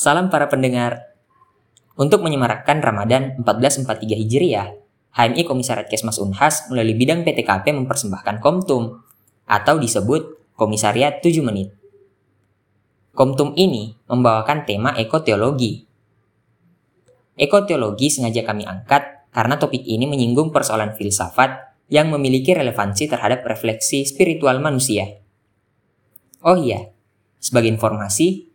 Salam para pendengar. Untuk menyemarakkan Ramadan 1443 Hijriah, HMI Komisariat Kesmas Unhas melalui bidang PTKP mempersembahkan Komtum atau disebut Komisariat 7 Menit. Komtum ini membawakan tema ekoteologi. Ekoteologi sengaja kami angkat karena topik ini menyinggung persoalan filsafat yang memiliki relevansi terhadap refleksi spiritual manusia. Oh iya, sebagai informasi,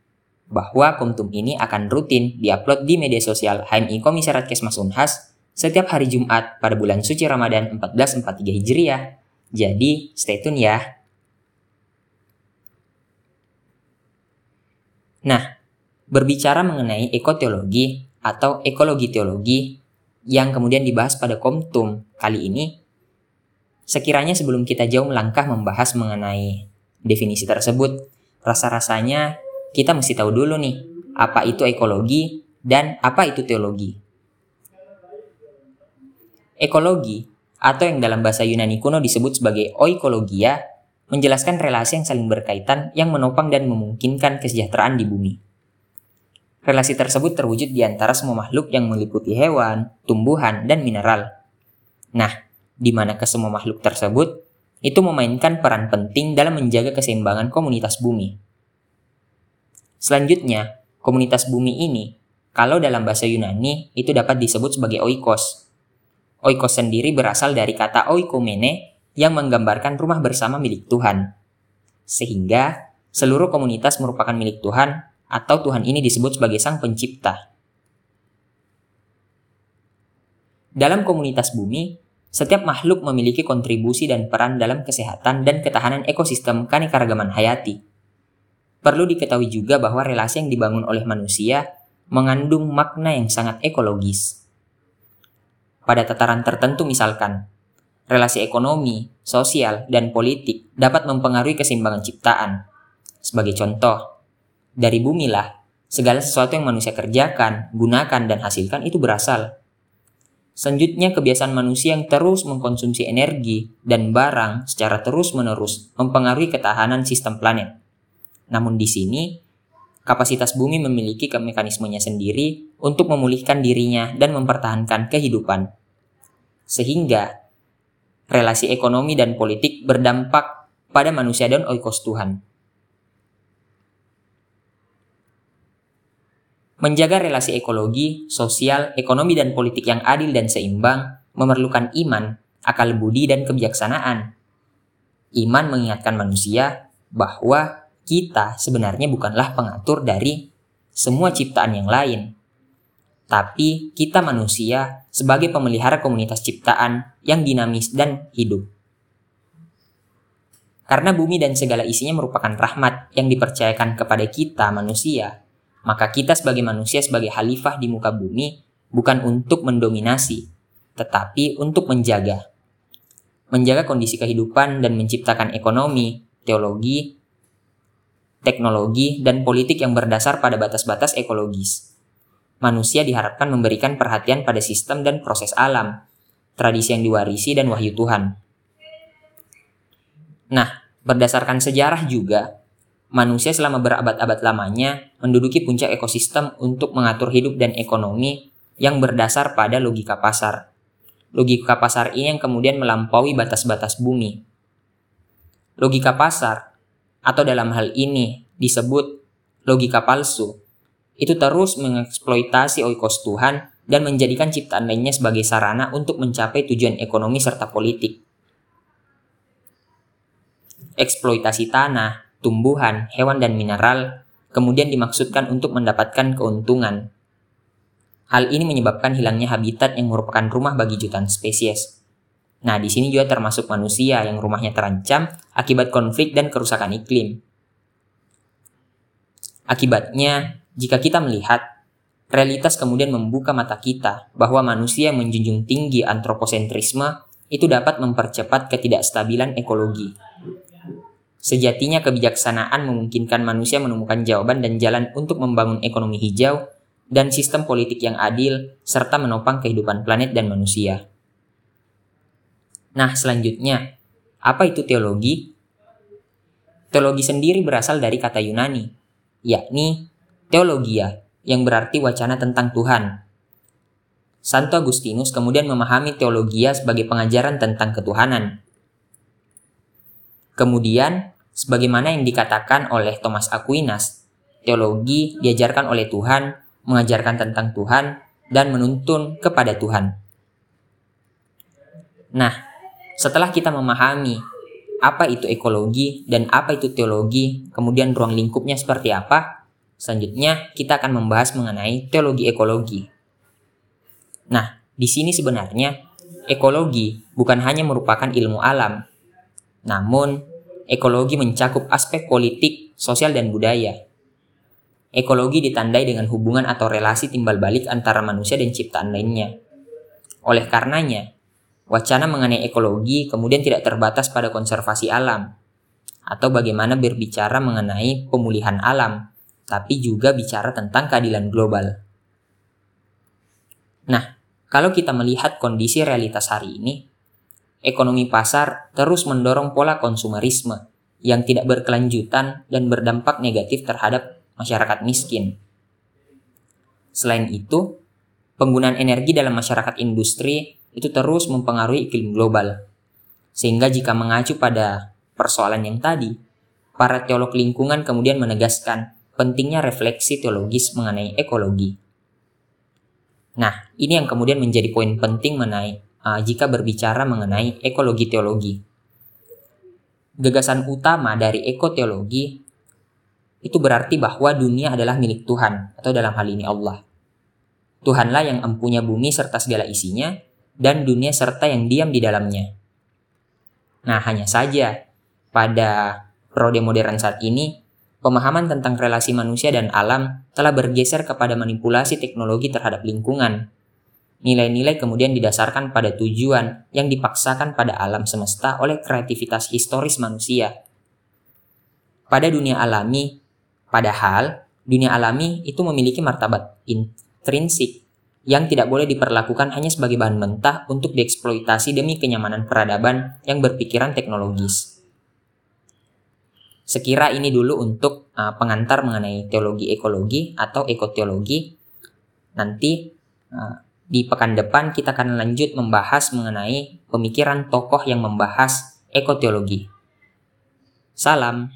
bahwa Komtum ini akan rutin diupload di media sosial HMI Komisariat Kesmas Unhas setiap hari Jumat pada bulan suci Ramadan 1443 Hijriah. Jadi, stay tune ya. Nah, berbicara mengenai ekoteologi atau ekologi teologi yang kemudian dibahas pada Komtum kali ini, sekiranya sebelum kita jauh melangkah membahas mengenai definisi tersebut, rasa-rasanya kita mesti tahu dulu nih, apa itu ekologi dan apa itu teologi. Ekologi, atau yang dalam bahasa Yunani kuno disebut sebagai oikologia, menjelaskan relasi yang saling berkaitan yang menopang dan memungkinkan kesejahteraan di bumi. Relasi tersebut terwujud di antara semua makhluk yang meliputi hewan, tumbuhan, dan mineral. Nah, di mana kesemua makhluk tersebut itu memainkan peran penting dalam menjaga keseimbangan komunitas bumi. Selanjutnya, komunitas bumi ini, kalau dalam bahasa Yunani, itu dapat disebut sebagai oikos. Oikos sendiri berasal dari kata oikomene yang menggambarkan rumah bersama milik Tuhan. Sehingga, seluruh komunitas merupakan milik Tuhan atau Tuhan ini disebut sebagai sang pencipta. Dalam komunitas bumi, setiap makhluk memiliki kontribusi dan peran dalam kesehatan dan ketahanan ekosistem keanekaragaman hayati. Perlu diketahui juga bahwa relasi yang dibangun oleh manusia mengandung makna yang sangat ekologis. Pada tataran tertentu misalkan, relasi ekonomi, sosial, dan politik dapat mempengaruhi keseimbangan ciptaan. Sebagai contoh, dari bumilah segala sesuatu yang manusia kerjakan, gunakan, dan hasilkan itu berasal. Selanjutnya, kebiasaan manusia yang terus mengkonsumsi energi dan barang secara terus-menerus mempengaruhi ketahanan sistem planet. Namun di sini, kapasitas bumi memiliki mekanismenya sendiri untuk memulihkan dirinya dan mempertahankan kehidupan. Sehingga, relasi ekonomi dan politik berdampak pada manusia dan oikos Tuhan. Menjaga relasi ekologi, sosial, ekonomi, dan politik yang adil dan seimbang memerlukan iman, akal budi, dan kebijaksanaan. Iman mengingatkan manusia bahwa kita sebenarnya bukanlah pengatur dari semua ciptaan yang lain, tapi kita manusia sebagai pemelihara komunitas ciptaan yang dinamis dan hidup. Karena bumi dan segala isinya merupakan rahmat yang dipercayakan kepada kita manusia, maka kita sebagai manusia sebagai khalifah di muka bumi bukan untuk mendominasi, tetapi untuk menjaga. Menjaga kondisi kehidupan dan menciptakan ekonomi, teologi, teknologi, dan politik yang berdasar pada batas-batas ekologis. Manusia diharapkan memberikan perhatian pada sistem dan proses alam, tradisi yang diwarisi dan wahyu Tuhan. Nah, berdasarkan sejarah juga, manusia selama berabad-abad lamanya menduduki puncak ekosistem untuk mengatur hidup dan ekonomi yang berdasar pada logika pasar. Logika pasar ini yang kemudian melampaui batas-batas bumi. Logika pasar atau dalam hal ini disebut logika palsu, itu terus mengeksploitasi oikos Tuhan dan menjadikan ciptaan lainnya sebagai sarana untuk mencapai tujuan ekonomi serta politik. Eksploitasi tanah, tumbuhan, hewan, dan mineral kemudian dimaksudkan untuk mendapatkan keuntungan. Hal ini menyebabkan hilangnya habitat yang merupakan rumah bagi jutaan spesies. Nah, di sini juga termasuk manusia yang rumahnya terancam akibat konflik dan kerusakan iklim. Akibatnya, jika kita melihat, realitas kemudian membuka mata kita bahwa manusia yang menjunjung tinggi antroposentrisme itu dapat mempercepat ketidakstabilan ekologi. Sejatinya kebijaksanaan memungkinkan manusia menemukan jawaban dan jalan untuk membangun ekonomi hijau dan sistem politik yang adil serta menopang kehidupan planet dan manusia. Nah, selanjutnya, apa itu teologi? Teologi sendiri berasal dari kata Yunani, yakni teologia, yang berarti wacana tentang Tuhan. Santo Agustinus kemudian memahami teologia sebagai pengajaran tentang ketuhanan. Kemudian, sebagaimana yang dikatakan oleh Thomas Aquinas, teologi diajarkan oleh Tuhan, mengajarkan tentang Tuhan, dan menuntun kepada Tuhan. Nah, setelah kita memahami apa itu ekologi dan apa itu teologi, kemudian ruang lingkupnya seperti apa, selanjutnya kita akan membahas mengenai teologi ekologi. Nah, di sini sebenarnya ekologi bukan hanya merupakan ilmu alam, namun ekologi mencakup aspek politik, sosial, dan budaya. Ekologi ditandai dengan hubungan atau relasi timbal balik antara manusia dan ciptaan lainnya. Oleh karenanya, wacana mengenai ekologi kemudian tidak terbatas pada konservasi alam, atau bagaimana berbicara mengenai pemulihan alam, tapi juga bicara tentang keadilan global. Nah, kalau kita melihat kondisi realitas hari ini, ekonomi pasar terus mendorong pola konsumerisme yang tidak berkelanjutan dan berdampak negatif terhadap masyarakat miskin. Selain itu, penggunaan energi dalam masyarakat industri itu terus mempengaruhi iklim global. Sehingga jika mengacu pada persoalan yang tadi, para teolog lingkungan kemudian menegaskan pentingnya refleksi teologis mengenai ekologi. Nah, ini yang kemudian menjadi poin penting mengenai uh, jika berbicara mengenai ekologi teologi. Gagasan utama dari ekoteologi itu berarti bahwa dunia adalah milik Tuhan atau dalam hal ini Allah. Tuhanlah yang empunya bumi serta segala isinya dan dunia serta yang diam di dalamnya. Nah, hanya saja pada prode modern saat ini pemahaman tentang relasi manusia dan alam telah bergeser kepada manipulasi teknologi terhadap lingkungan. Nilai-nilai kemudian didasarkan pada tujuan yang dipaksakan pada alam semesta oleh kreativitas historis manusia. Pada dunia alami, Padahal, dunia alami itu memiliki martabat intrinsik yang tidak boleh diperlakukan hanya sebagai bahan mentah untuk dieksploitasi demi kenyamanan peradaban yang berpikiran teknologis. Sekira ini dulu untuk uh, pengantar mengenai teologi ekologi atau ekoteologi. Nanti uh, di pekan depan kita akan lanjut membahas mengenai pemikiran tokoh yang membahas ekoteologi. Salam.